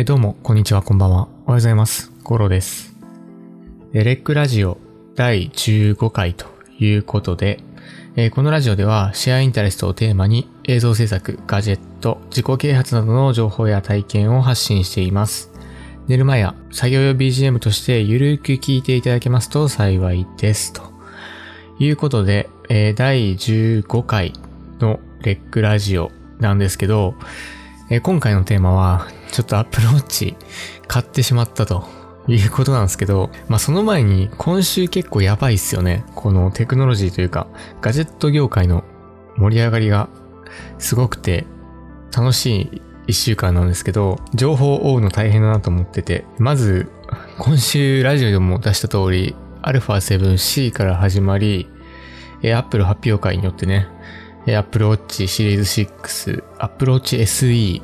えどうも、こんにちは、こんばんは。おはようございます。ゴロです。えレックラジオ第15回ということで、えこのラジオではシェアインタレストをテーマに映像制作、ガジェット、自己啓発などの情報や体験を発信しています。寝る前や作業用 BGM としてゆるく聞いていただけますと幸いです。ということで、え第15回のレックラジオなんですけど、え今回のテーマは、ちょっと Apple Watch 買ってしまったということなんですけど、まあその前に今週結構やばいっすよね。このテクノロジーというか、ガジェット業界の盛り上がりがすごくて楽しい一週間なんですけど、情報を追うの大変だなと思ってて、まず今週ラジオでも出した通り、α7C から始まり、Apple 発表会によってね、Apple Watch シリーズ6、Apple Watch SE、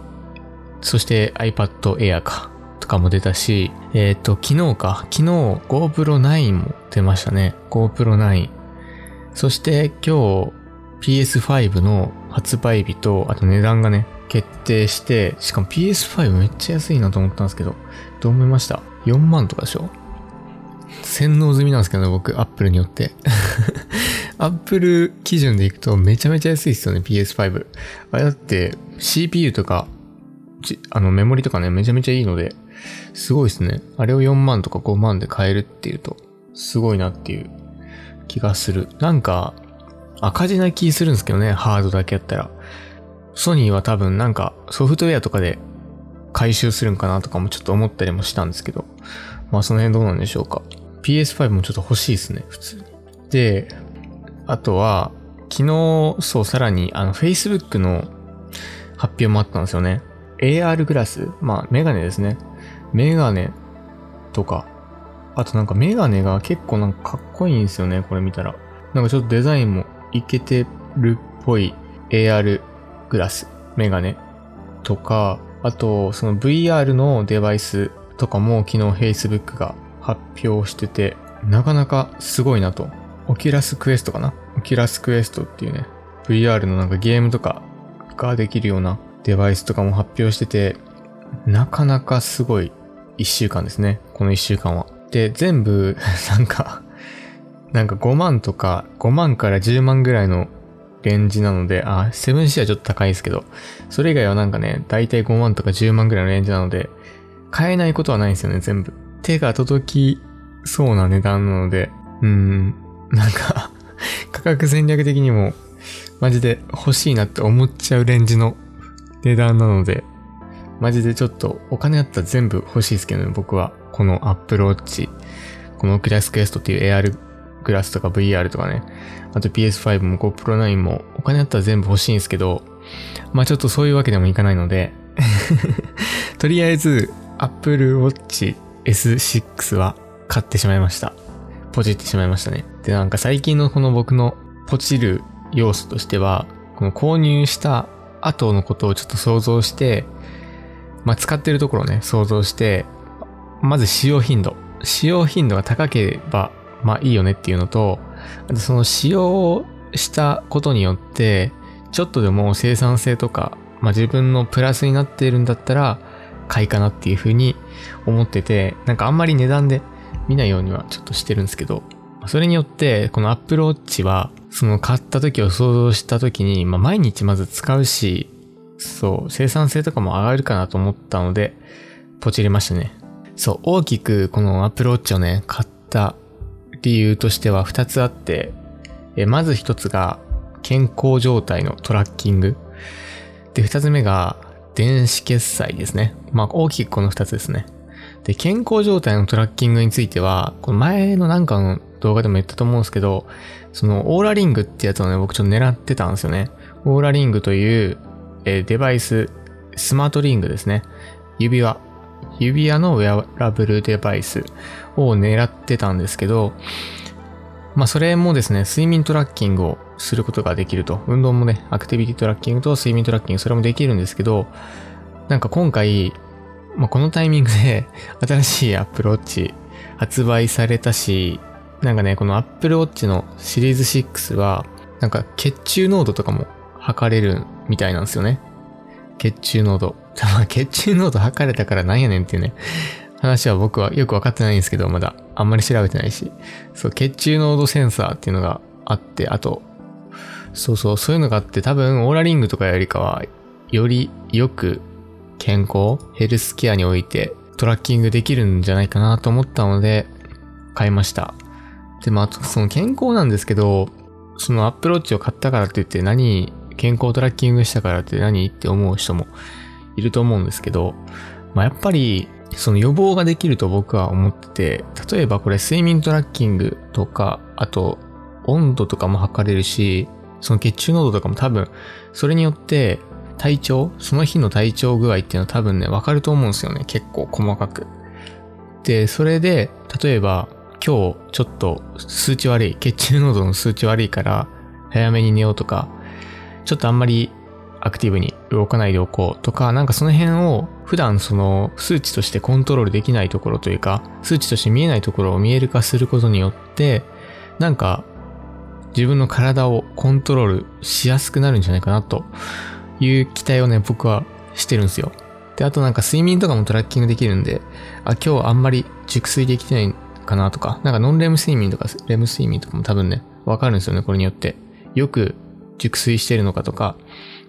そして iPad Air か、とかも出たし、えっ、と、昨日か、昨日 GoPro 9も出ましたね。GoPro 9。そして今日 PS5 の発売日と、あと値段がね、決定して、しかも PS5 めっちゃ安いなと思ったんですけど、どう思いました ?4 万とかでしょ？洗脳済みなんですけどね、僕、Apple によって。アップル基準でいくとめちゃめちゃ安いですよね、PS5。あれだって CPU とか、あのメモリとかね、めちゃめちゃいいので、すごいですね。あれを4万とか5万で買えるっていうと、すごいなっていう気がする。なんか、赤字な気するんですけどね、ハードだけやったら。ソニーは多分なんかソフトウェアとかで回収するんかなとかもちょっと思ったりもしたんですけど、まあその辺どうなんでしょうか。PS5 もちょっと欲しいですね、普通。で、あとは、昨日、そう、さらに、あの、Facebook の発表もあったんですよね。AR グラス？まあ、メガネですね。メガネとか。あとなんかメガネが結構なんかかっこいいんですよね、これ見たら。なんかちょっとデザインもイケてるっぽい AR グラス、メガネとか、あと、その VR のデバイスとかも昨日 Facebook が発表してて、なかなかすごいなと。 Oculus Quest かな？ Oculus Quest っていうね、VR のなんかゲームとかができるようなデバイスとかも発表してて、なかなかすごい一週間ですね。この一週間は。で、全部、なんか、なんか5万とか、5万から10万ぐらいのレンジなので、あ、7C はちょっと高いですけど、それ以外はなんかね、だいたい5万とか10万ぐらいのレンジなので、買えないことはないんですよね、全部。手が届きそうな値段なので、うーん、なんか、価格戦略的にも、マジで欲しいなって思っちゃうレンジの値段なので、マジでちょっとお金あったら全部欲しいですけどね、僕は。この Apple Watch、この Oculus Quest っていう AR グラスとか VR とかね、あと PS5 も GoPro 9もお金あったら全部欲しいんですけど、まあちょっとそういうわけでもいかないので、とりあえず Apple Watch S6 は買ってしまいました。ポチってしまいましたね。で、なんか最近のこの僕のポチる要素としては、この購入した後のことをちょっと想像して、まあ使ってるところをね、想像して、まず使用頻度。使用頻度が高ければ、まあいいよねっていうのと、あとその使用したことによって、ちょっとでも生産性とか、まあ自分のプラスになっているんだったら、買いかなっていうふうに思ってて、なんかあんまり値段で見ないようにはちょっとしてるんですけど、それによって、この Apple Watch は、その買った時を想像した時に、まあ毎日まず使うし、そう、生産性とかも上がるかなと思ったので、ポチりましたね。そう、大きくこの Apple Watch をね、買った理由としては2つあって、えまず1つが健康状態のトラッキング。で、2つ目が電子決済ですね。まあ大きくこの2つですね。で、健康状態のトラッキングについては、この前のなんかの動画でも言ったと思うんですけど、そのオーラリングってやつをね、僕ちょっと狙ってたんですよね。オーラリングという、えーデバイス、スマートリングですね。指輪。指輪のウェアラブルデバイスを狙ってたんですけど、まあそれもですね、睡眠トラッキングをすることができると。運動もね、アクティビティトラッキングと睡眠トラッキング、それもできるんですけど、なんか今回、まあ、このタイミングで新しい Apple Watch 発売されたし、なんかね、この Apple Watch のシリーズ6は、なんか血中濃度とかも測れるみたいなんですよね。血中濃度。血中濃度測れたからなんやねんっていうね、話は僕はよくわかってないんですけど、まだあんまり調べてないし、そう、血中濃度センサーっていうのがあって、あと、そうそう、そういうのがあって多分オーラリングとかよりかは、よりよく健康、ヘルスケアにおいてトラッキングできるんじゃないかなと思ったので、買いました。で、まあ、その健康なんですけど、そのアップローチを買ったからって言って何、健康トラッキングしたからって何って思う人もいると思うんですけど、まあ、やっぱり、その予防ができると僕は思ってて、例えばこれ睡眠トラッキングとか、あと温度とかも測れるし、その血中濃度とかも多分、それによって体調、その日の体調具合っていうのは多分ね、わかると思うんですよね。結構細かく。で、それで、例えば、今日ちょっと数値悪い、血中濃度の数値悪いから、早めに寝ようとか、ちょっとあんまりアクティブに動かないでおこうとか、なんかその辺を普段その数値としてコントロールできないところというか、数値として見えないところを見える化することによって、なんか自分の体をコントロールしやすくなるんじゃないかなという期待をね、僕はしてるんですよ。で、あとなんか睡眠とかもトラッキングできるんで、あ、今日あんまり熟睡できてないかなとか、なんかノンレム睡眠とかレム睡眠とかも多分ね、わかるんですよね、これによって。よく熟睡してるのかとか、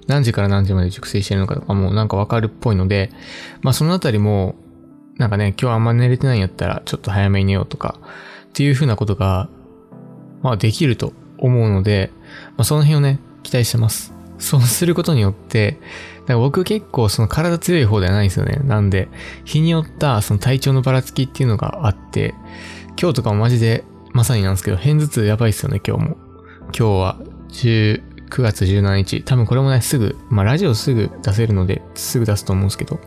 何時から何時まで熟睡してるのかとかもなんかわかるっぽいので、まあそのあたりも、なんかね、今日あんま寝れてないんやったらちょっと早めに寝ようとか、っていう風なことが、まあできると思うので、まあその辺をね、期待してます。そうすることによって、ら僕結構その体強い方ではないんですよね。なんで、日によったその体調のばらつきっていうのがあって、今日とかもマジでまさになんですけど、偏頭痛やばいっすよね、今日も。今日は19月17日。多分これもね、すぐ、まあラジオすぐ出せるので、すぐ出すと思うんですけど、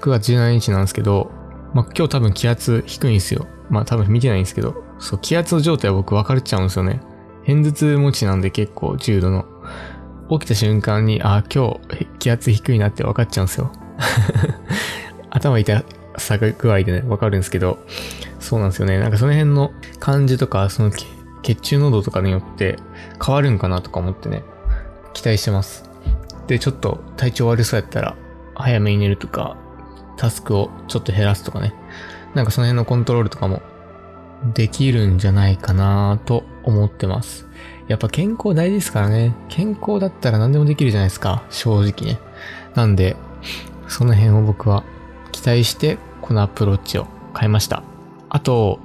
9月17日なんですけど、まあ今日多分気圧低いんですよ。まあ多分見てないんですけど、そう、気圧の状態は僕分かれちゃうんですよね。偏頭痛持ちなんで結構重度の。起きた瞬間に、あ、今日気圧低いなって分かっちゃうんですよ。頭痛さ具合でね、分かるんですけど、そうなんですよね。なんかその辺の感じとか、その血中濃度とかによって変わるんかなとか思ってね、期待してます。で、ちょっと体調悪そうやったら、早めに寝るとか、タスクをちょっと減らすとかね。なんかその辺のコントロールとかもできるんじゃないかなと思ってます。やっぱ健康大事ですからね。健康だったら何でもできるじゃないですか。正直ね。なんで、その辺を僕は期待して、この Apple Watch を買いました。あと、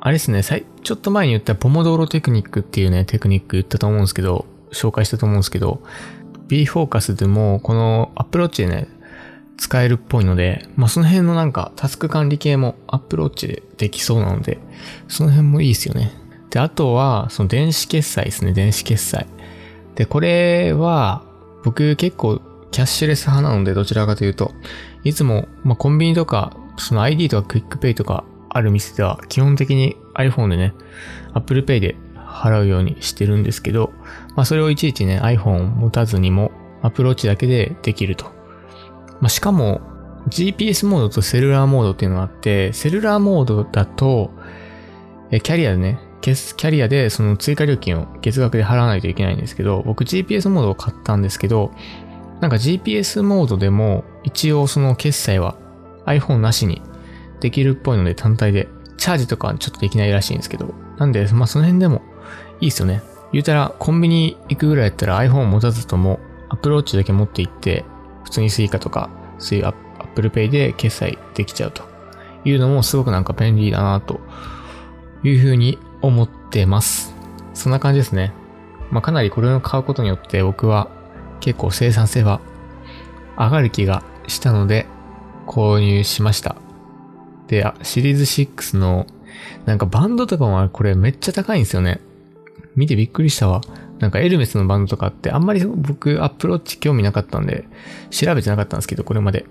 あれですね、ちょっと前に言ったポモドーロテクニックっていうね、テクニック言ったと思うんですけど、紹介したと思うんですけど、B フォーカスでもこのアプローチでね、使えるっぽいので、まあその辺のなんかタスク管理系も Apple Watch でできそうなので、その辺もいいですよね。で、あとは、その電子決済ですね、電子決済。で、これは、僕結構キャッシュレス派なので、どちらかというと、いつも、ま、コンビニとか、その ID とかクイックペイとかある店では、基本的に iPhone でね、Apple Pay で払うようにしてるんですけど、まあ、それをいちいちね、iPhone を持たずにも、 Apple Watch だけでできると。まあ、しかも、GPS モードとセルラーモードっていうのがあって、セルラーモードだと、キャリアでね、キャリアでその追加料金を月額で払わないといけないんですけど、僕 GPS モードを買ったんですけど、なんか GPS モードでも一応その決済は iPhone なしにできるっぽいので単体で、チャージとかはちょっとできないらしいんですけど、なんで、まあその辺でもいいですよね。言うたらコンビニ行くぐらいやったら iPhone 持たずともアプローチだけ持って行って、普通に Suica とか、そういう Apple Pay で決済できちゃうというのもすごくなんか便利だなというふうに思ってます。そんな感じですね。まあ、かなりこれを買うことによって僕は結構生産性は上がる気がしたので購入しました。で、シリーズ6のなんかバンドとかもこれめっちゃ高いんですよね。見てびっくりしたわ。なんかエルメスのバンドとかってあんまり僕アップローチ興味なかったんで調べてなかったんですけど、これまで。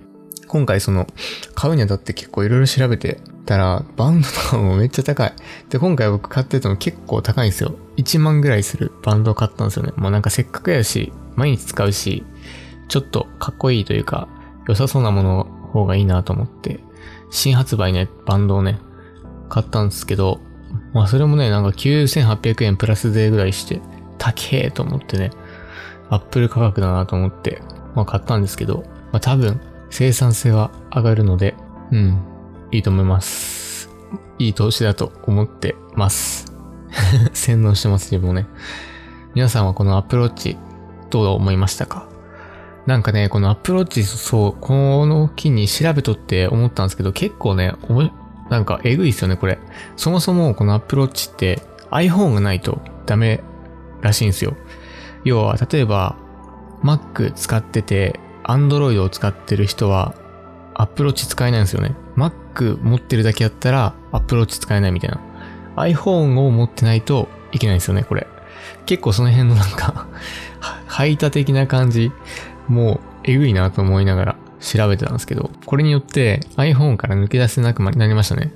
今回その買うにあたって結構いろいろ調べてたら、バンドとかもめっちゃ高い。で、今回僕買ってたの結構高いんですよ。1万ぐらいするバンドを買ったんですよね。もうなんかせっかくやし、毎日使うし、ちょっとかっこいいというか、良さそうなもの方がいいなと思って、新発売ね、バンドをね、買ったんですけど、まあそれもね、なんか9800円プラス税ぐらいして、高えと思ってね、アップル価格だなと思って、まあ買ったんですけど、まあ多分、生産性は上がるので、うん、いいと思います。いい投資だと思ってます。洗脳してます、自分もね。皆さんはこのアプローチ、どう思いましたか？なんかね、このアプローチ、そう、この機に調べとって思ったんですけど、結構ね、なんかえぐいっすよね、これ。そもそもこの Apple Watch って iPhone がないとダメらしいんですよ。要は、例えば、Mac 使ってて、Android を使ってる人は、 Apple Watch 使えないんですよね。Mac 持ってるだけやったら、 Apple Watch 使えないみたいな。iPhone を持ってないといけないんですよね、これ。結構その辺のなんか 排他的な感じ、もう、えぐいなと思いながら調べてたんですけど、これによって iPhone から抜け出せなくなりましたね。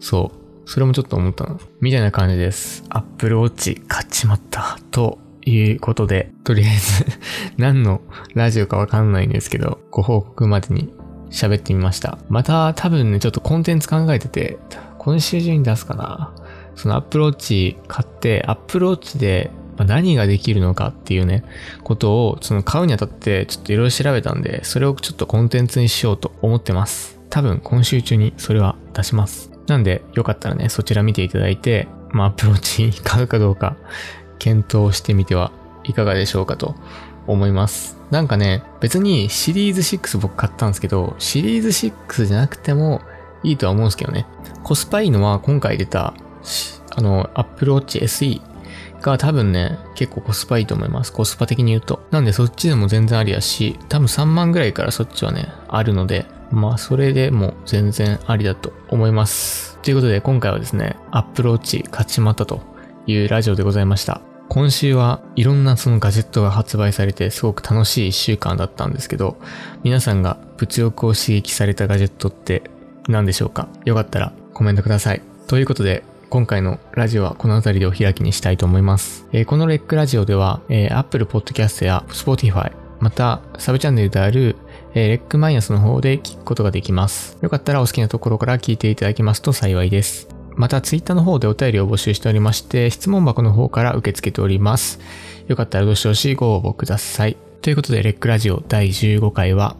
そう。それもちょっと思ったの。みたいな感じです。Apple Watch 買っちまった。ということで、とりあえず 何のラジオかわかんないんですけど、ご報告までに喋ってみました。また多分ね、ちょっとコンテンツ考えてて、今週中に出すかな。そのアップローチ買って、アップローチで何ができるのかっていうね、ことを、その買うにあたってちょっといろいろ調べたんで、それをちょっとコンテンツにしようと思ってます。多分今週中にそれは出します。なんで、よかったらね、そちら見ていただいて、まあ、アプローチに買うかどうか、検討してみてはいかがでしょうかと思います。なんかね、別にシリーズ6僕買ったんですけど、シリーズ6じゃなくてもいいとは思うんですけどね。コスパいいのは今回出た、あの、Apple Watch SE が多分ね、結構コスパいいと思います。コスパ的に言うと。なんでそっちでも全然ありやし、多分3万ぐらいからそっちはね、あるので、まあそれでも全然ありだと思います。ということで今回はですね、Apple Watch 勝ちまったというラジオでございました。今週はいろんなそのガジェットが発売されてすごく楽しい一週間だったんですけど、皆さんが物欲を刺激されたガジェットって何でしょうか？よかったらコメントください。ということで、今回のラジオはこの辺りでお開きにしたいと思います。えー、このレックラジオでは、えー、Apple Podcast や Spotify、またサブチャンネルである、えー、レックマイナスの方で聞くことができます。よかったらお好きなところから聞いていただけますと幸いです。また、ツイッターの方でお便りを募集しておりまして、質問箱の方から受け付けております。よかったらどしどしご応募ください。ということで、レックラジオ第15回は、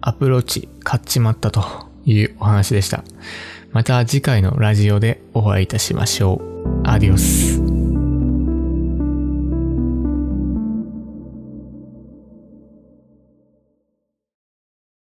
アプローチ買っちまったというお話でした。また次回のラジオでお会いいたしましょう。アディオス。